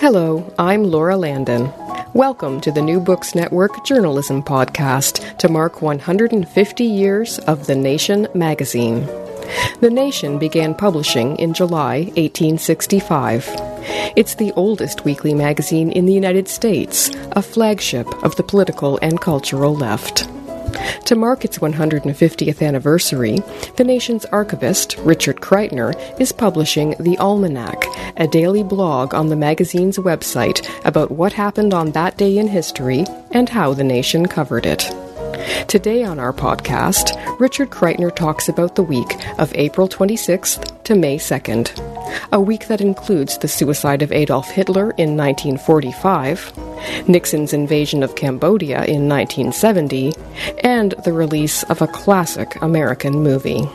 Hello, I'm Laura Landon. Welcome to the New Books Network Journalism Podcast to mark 150 years of The Nation magazine. The Nation began publishing in July 1865. It's the oldest weekly magazine in the United States, a flagship of the political and cultural left. To mark its 150th anniversary, the nation's archivist, Richard Kreitner, is publishing The Almanac, a daily blog on the magazine's website about what happened on that day in history and how the nation covered it. Today on our podcast, Richard Kreitner talks about the week of April 26th to May 2nd, a week that includes the suicide of Adolf Hitler in 1945, Nixon's invasion of Cambodia in 1970, and the release of a classic American movie.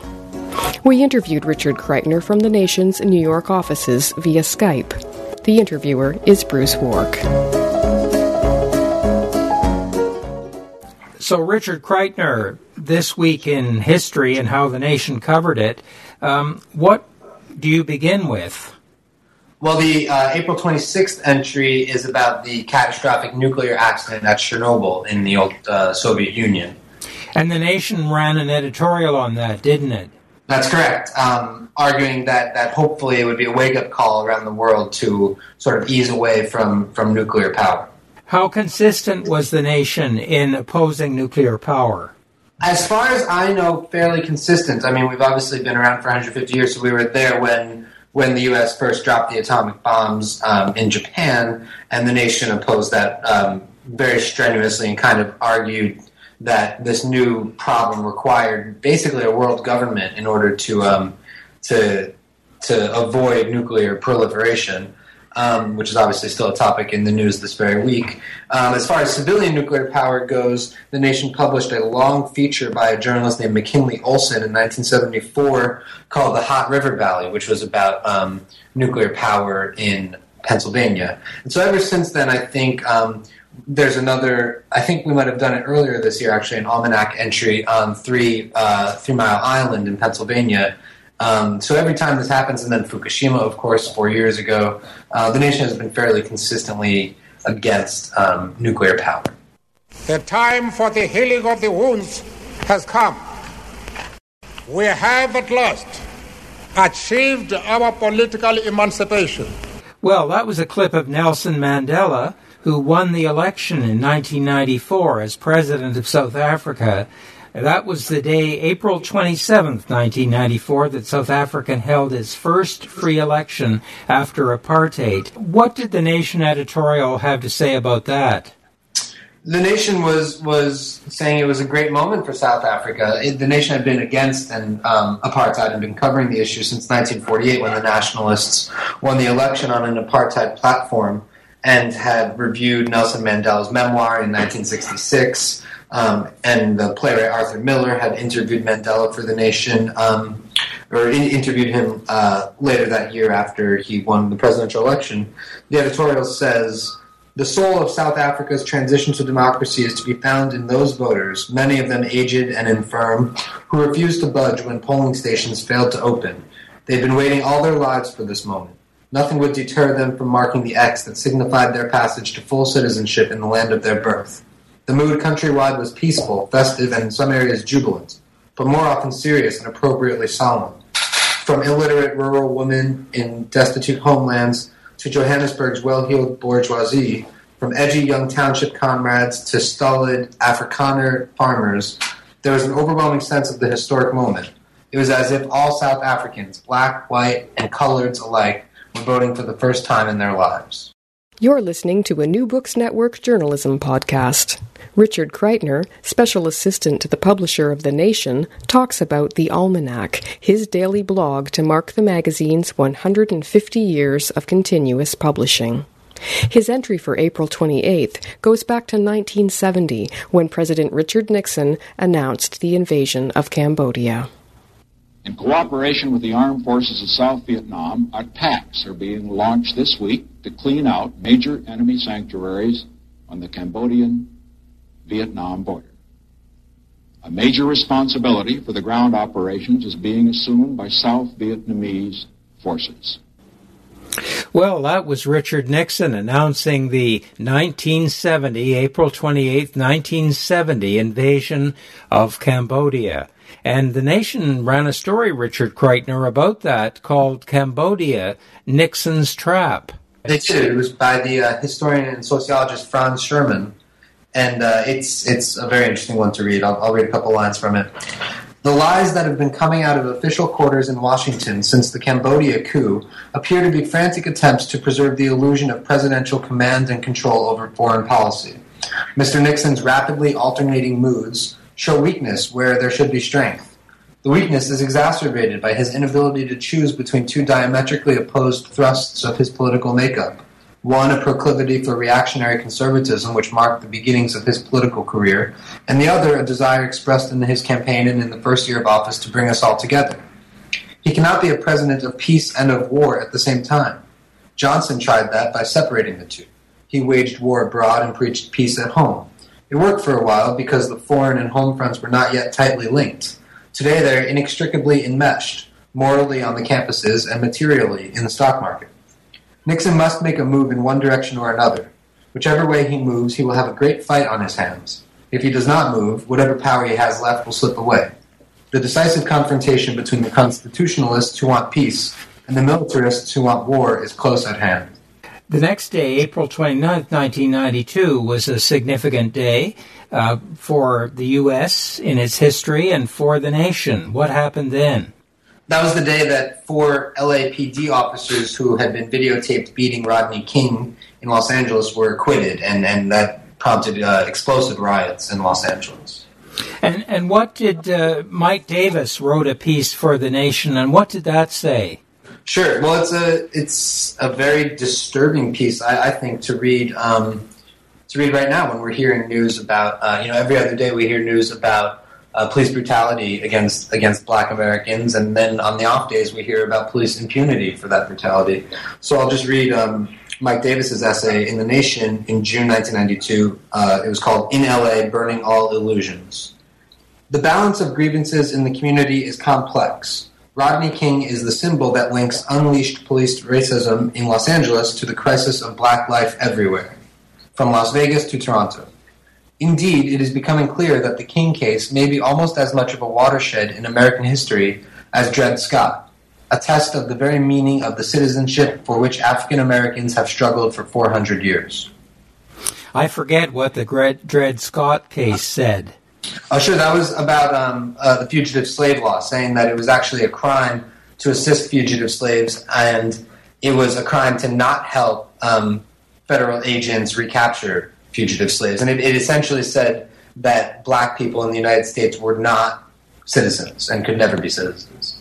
We interviewed Richard Kreitner from the nation's New York offices via Skype. The interviewer is Bruce Wark. So, Richard Kreitner, this week in history and how the nation covered it, um, what do you begin with? Well, the uh, April 26th entry is about the catastrophic nuclear accident at Chernobyl in the old uh, Soviet Union. And the nation ran an editorial on that, didn't it? That's correct. Um, arguing that, that hopefully it would be a wake up call around the world to sort of ease away from, from nuclear power. How consistent was the nation in opposing nuclear power? As far as I know, fairly consistent. I mean, we've obviously been around for 150 years, so we were there when when the U.S. first dropped the atomic bombs um, in Japan, and the nation opposed that um, very strenuously and kind of argued that this new problem required basically a world government in order to um, to to avoid nuclear proliferation um, which is obviously still a topic in the news this very week. Um, as far as civilian nuclear power goes, the nation published a long feature by a journalist named McKinley Olson in 1974 called The Hot River Valley, which was about um, nuclear power in Pennsylvania. And so ever since then, I think um, there's another. I think we might have done it earlier this year, actually, an almanac entry on Three uh, Three Mile Island in Pennsylvania, um, so every time this happens, and then Fukushima, of course, four years ago, uh, the nation has been fairly consistently against um, nuclear power. The time for the healing of the wounds has come. We have at last achieved our political emancipation. Well, that was a clip of Nelson Mandela, who won the election in 1994 as president of South Africa that was the day, April 27th, 1994, that South Africa held its first free election after apartheid. What did the Nation editorial have to say about that? The Nation was was saying it was a great moment for South Africa. It, the Nation had been against and um, apartheid and been covering the issue since 1948 when the Nationalists won the election on an apartheid platform and had reviewed Nelson Mandela's memoir in 1966 um, and the playwright Arthur Miller had interviewed Mandela for The Nation, um, or in- interviewed him uh, later that year after he won the presidential election. The editorial says the soul of South Africa's transition to democracy is to be found in those voters, many of them aged and infirm, who refused to budge when polling stations failed to open. They've been waiting all their lives for this moment. Nothing would deter them from marking the X that signified their passage to full citizenship in the land of their birth. The mood countrywide was peaceful, festive, and in some areas jubilant, but more often serious and appropriately solemn. From illiterate rural women in destitute homelands to Johannesburg's well-heeled bourgeoisie, from edgy young township comrades to stolid Afrikaner farmers, there was an overwhelming sense of the historic moment. It was as if all South Africans, black, white, and coloreds alike, were voting for the first time in their lives. You're listening to a New Books Network journalism podcast. Richard Kreitner, special assistant to the publisher of The Nation, talks about the Almanac, his daily blog to mark the magazine's 150 years of continuous publishing. His entry for April 28th goes back to 1970 when President Richard Nixon announced the invasion of Cambodia. In cooperation with the armed forces of South Vietnam, attacks are being launched this week to clean out major enemy sanctuaries on the Cambodian Vietnam border. A major responsibility for the ground operations is being assumed by South Vietnamese forces. Well, that was Richard Nixon announcing the 1970, April 28, 1970 invasion of Cambodia. And the nation ran a story, Richard Kreitner, about that called Cambodia Nixon's Trap. They did. It was by the uh, historian and sociologist Franz Schurmann. And uh, it's, it's a very interesting one to read. I'll, I'll read a couple lines from it. The lies that have been coming out of official quarters in Washington since the Cambodia coup appear to be frantic attempts to preserve the illusion of presidential command and control over foreign policy. Mr. Nixon's rapidly alternating moods show weakness where there should be strength. The weakness is exacerbated by his inability to choose between two diametrically opposed thrusts of his political makeup. One, a proclivity for reactionary conservatism, which marked the beginnings of his political career, and the other, a desire expressed in his campaign and in the first year of office to bring us all together. He cannot be a president of peace and of war at the same time. Johnson tried that by separating the two. He waged war abroad and preached peace at home. It worked for a while because the foreign and home fronts were not yet tightly linked. Today they are inextricably enmeshed, morally on the campuses and materially in the stock market. Nixon must make a move in one direction or another. Whichever way he moves, he will have a great fight on his hands. If he does not move, whatever power he has left will slip away. The decisive confrontation between the constitutionalists who want peace and the militarists who want war is close at hand. The next day, April 29, 1992, was a significant day uh, for the U.S. in its history and for the nation. What happened then? That was the day that four LAPD officers who had been videotaped beating Rodney King in Los Angeles were acquitted, and, and that prompted uh, explosive riots in Los Angeles. And and what did uh, Mike Davis wrote a piece for the Nation, and what did that say? Sure. Well, it's a it's a very disturbing piece, I, I think, to read um, to read right now when we're hearing news about uh, you know every other day we hear news about uh, police brutality against against Black Americans, and then on the off days we hear about police impunity for that brutality. So I'll just read um, Mike Davis's essay in the Nation in June 1992. Uh, it was called "In L.A. Burning All Illusions." The balance of grievances in the community is complex. Rodney King is the symbol that links unleashed police racism in Los Angeles to the crisis of black life everywhere, from Las Vegas to Toronto. Indeed, it is becoming clear that the King case may be almost as much of a watershed in American history as Dred Scott, a test of the very meaning of the citizenship for which African Americans have struggled for 400 years. I forget what the Dred Scott case said. Oh, sure. That was about um, uh, the fugitive slave law, saying that it was actually a crime to assist fugitive slaves, and it was a crime to not help um, federal agents recapture fugitive slaves. And it, it, essentially said that black people in the United States were not citizens and could never be citizens.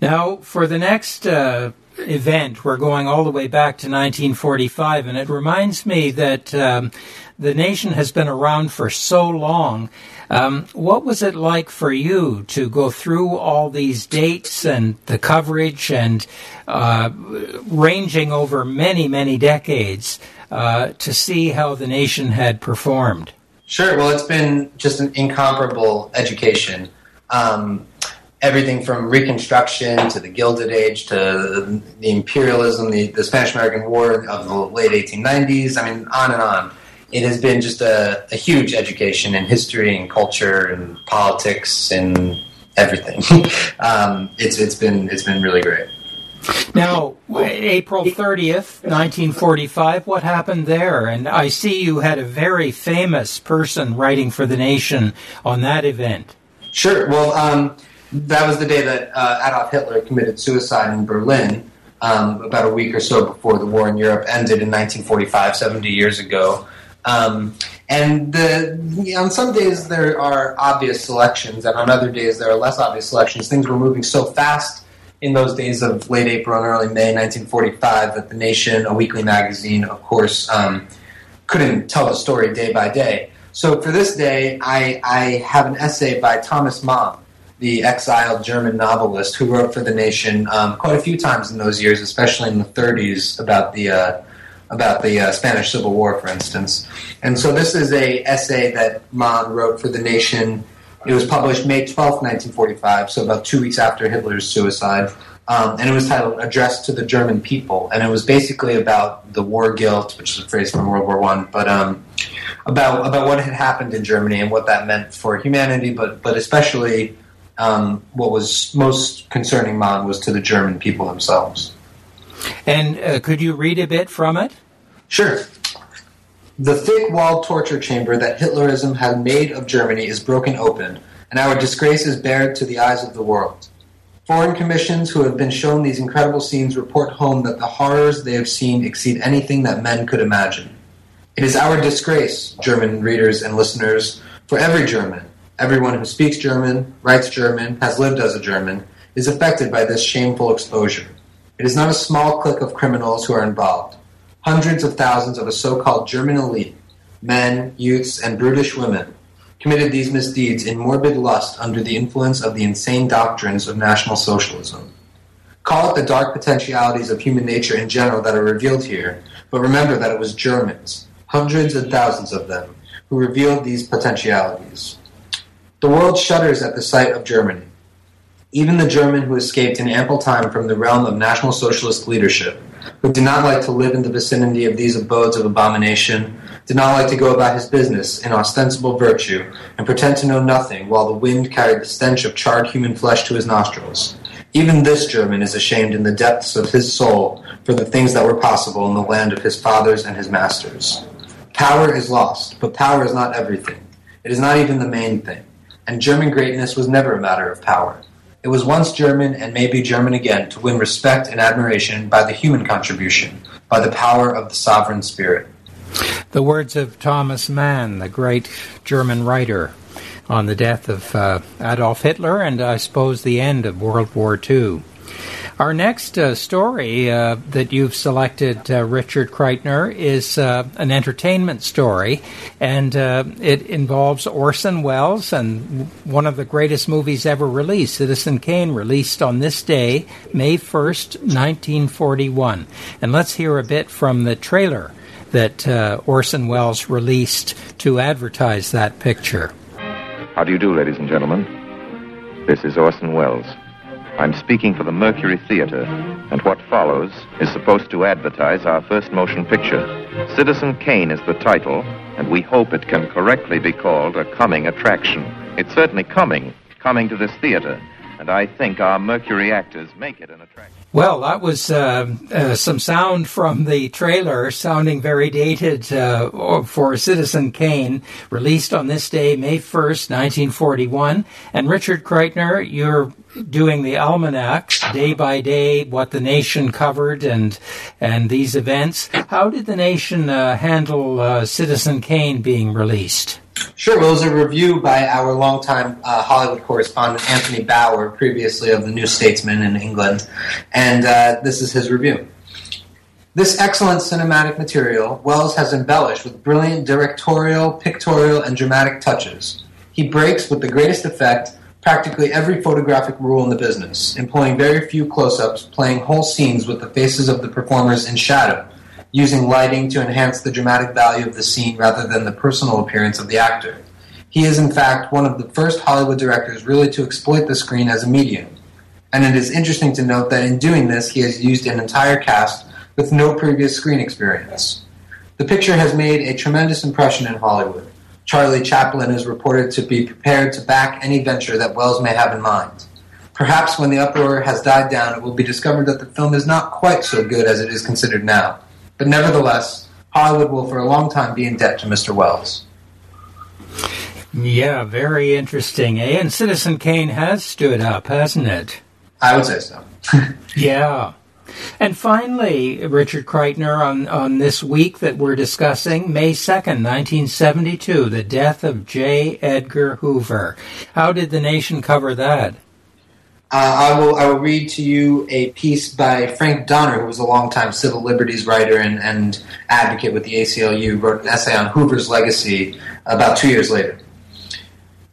Now, for the next uh, event, we're going all the way back to 1945, and it reminds me that um, the nation has been around for so long um, what was it like for you to go through all these dates and the coverage and uh, ranging over many, many decades uh, to see how the nation had performed? Sure. Well, it's been just an incomparable education. Um, everything from Reconstruction to the Gilded Age to the imperialism, the, the Spanish American War of the late 1890s. I mean, on and on it has been just a, a huge education in history and culture and politics and everything. um, it's it's been it's been really great. Now, April 30th, 1945, what happened there? And I see you had a very famous person writing for the nation on that event. Sure. Well, um, that was the day that uh, Adolf Hitler committed suicide in Berlin. um, about a week or so before the war in Europe ended in 1945, 70 years ago. Um, and the, on some days there are obvious selections, and on other days there are less obvious selections. Things were moving so fast in those days of late April and early May 1945 that The Nation, a weekly magazine, of course, um, couldn't tell the story day by day. So for this day, I, I have an essay by Thomas Mann, the exiled German novelist who wrote for The Nation um, quite a few times in those years, especially in the 30s, about the uh, about the uh, Spanish Civil War, for instance. And so this is a essay that Mann wrote for The Nation. It was published May 12, 1945, so about two weeks after Hitler's suicide. Um, and it was titled "Addressed to the German People," and it was basically about the war guilt, which is a phrase from World War One, but um, about about what had happened in Germany and what that meant for humanity, but but especially um, what was most concerning Mann was to the German people themselves. And uh, could you read a bit from it? Sure. The thick walled torture chamber that Hitlerism had made of Germany is broken open, and our disgrace is bared to the eyes of the world. Foreign commissions who have been shown these incredible scenes report home that the horrors they have seen exceed anything that men could imagine. It is our disgrace, German readers and listeners, for every German, everyone who speaks German, writes German, has lived as a German, is affected by this shameful exposure. It is not a small clique of criminals who are involved. Hundreds of thousands of a so-called German elite, men, youths, and brutish women, committed these misdeeds in morbid lust under the influence of the insane doctrines of National Socialism. Call it the dark potentialities of human nature in general that are revealed here, but remember that it was Germans, hundreds and thousands of them, who revealed these potentialities. The world shudders at the sight of Germany. Even the German who escaped in ample time from the realm of National Socialist leadership, who did not like to live in the vicinity of these abodes of abomination, did not like to go about his business in ostensible virtue, and pretend to know nothing while the wind carried the stench of charred human flesh to his nostrils. Even this German is ashamed in the depths of his soul for the things that were possible in the land of his fathers and his masters. Power is lost, but power is not everything. It is not even the main thing. And German greatness was never a matter of power. It was once German and may be German again to win respect and admiration by the human contribution, by the power of the sovereign spirit. The words of Thomas Mann, the great German writer, on the death of uh, Adolf Hitler and I suppose the end of World War II. Our next uh, story uh, that you've selected, uh, Richard Kreitner, is uh, an entertainment story, and uh, it involves Orson Welles and one of the greatest movies ever released, Citizen Kane, released on this day, May 1st, 1941. And let's hear a bit from the trailer that uh, Orson Welles released to advertise that picture. How do you do, ladies and gentlemen? This is Orson Welles. I'm speaking for the Mercury Theater, and what follows is supposed to advertise our first motion picture. Citizen Kane is the title, and we hope it can correctly be called a coming attraction. It's certainly coming, coming to this theater, and I think our Mercury actors make it an attraction. Well, that was uh, uh, some sound from the trailer, sounding very dated uh, for Citizen Kane, released on this day, May 1st, 1941. And Richard Kreitner, you're doing the almanac day by day, what the nation covered and and these events. How did the nation uh, handle uh, Citizen Kane being released? Sure. Well, it was a review by our longtime uh, Hollywood correspondent Anthony Bower, previously of the New Statesman in England, and uh, this is his review. This excellent cinematic material Welles has embellished with brilliant directorial, pictorial, and dramatic touches. He breaks, with the greatest effect, practically every photographic rule in the business, employing very few close ups, playing whole scenes with the faces of the performers in shadow using lighting to enhance the dramatic value of the scene rather than the personal appearance of the actor. He is, in fact, one of the first Hollywood directors really to exploit the screen as a medium. And it is interesting to note that in doing this, he has used an entire cast with no previous screen experience. The picture has made a tremendous impression in Hollywood. Charlie Chaplin is reported to be prepared to back any venture that Welles may have in mind. Perhaps when the uproar has died down, it will be discovered that the film is not quite so good as it is considered now. But nevertheless, Hollywood will for a long time be in debt to Mr. Welles. Yeah, very interesting. Eh? And Citizen Kane has stood up, hasn't it? I would say so. yeah. And finally, Richard Kreitner, on, on this week that we're discussing, May 2nd, 1972, the death of J. Edgar Hoover. How did the nation cover that? Uh, I will I will read to you a piece by Frank Donner, who was a longtime civil liberties writer and, and advocate with the ACLU, wrote an essay on Hoover's legacy about two years later.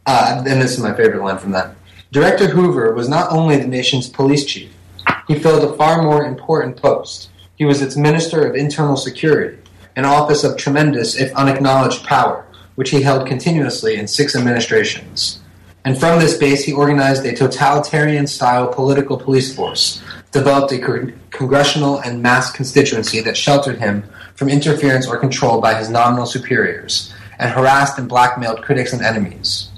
Uh, and this is my favorite line from that. Director Hoover was not only the nation's police chief, he filled a far more important post. He was its Minister of Internal Security, an office of tremendous, if unacknowledged, power, which he held continuously in six administrations. And from this base, he organized a totalitarian style political police force, developed a congressional and mass constituency that sheltered him from interference or control by his nominal superiors, and harassed and blackmailed critics and enemies.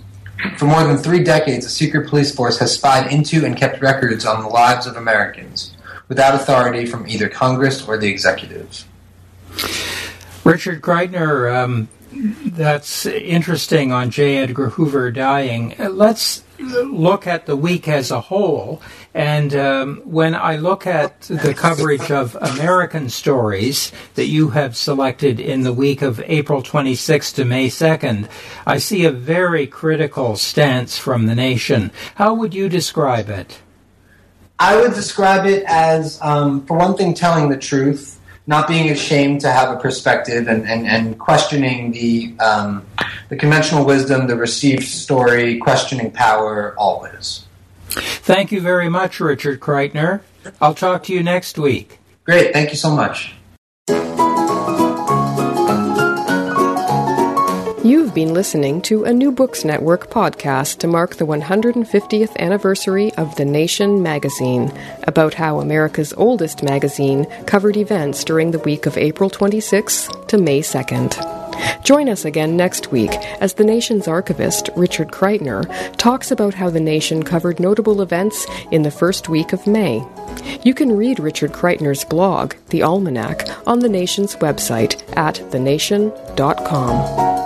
For more than three decades, a secret police force has spied into and kept records on the lives of Americans, without authority from either Congress or the executive. Richard Kreitner, um, that's interesting on J. Edgar Hoover dying. Let's look at the week as a whole. And um, when I look at the coverage of American stories that you have selected in the week of April 26th to May 2nd, I see a very critical stance from the nation. How would you describe it? I would describe it as, um, for one thing, telling the truth not being ashamed to have a perspective and, and, and questioning the, um, the conventional wisdom, the received story, questioning power, always. Thank you very much, Richard Kreitner. I'll talk to you next week. Great. Thank you so much. Been listening to a New Books Network podcast to mark the 150th anniversary of The Nation magazine, about how America's oldest magazine covered events during the week of April 26th to May 2nd. Join us again next week as the nation's archivist, Richard Kreitner, talks about how the nation covered notable events in the first week of May. You can read Richard Kreitner's blog, The Almanac, on the nation's website at thenation.com.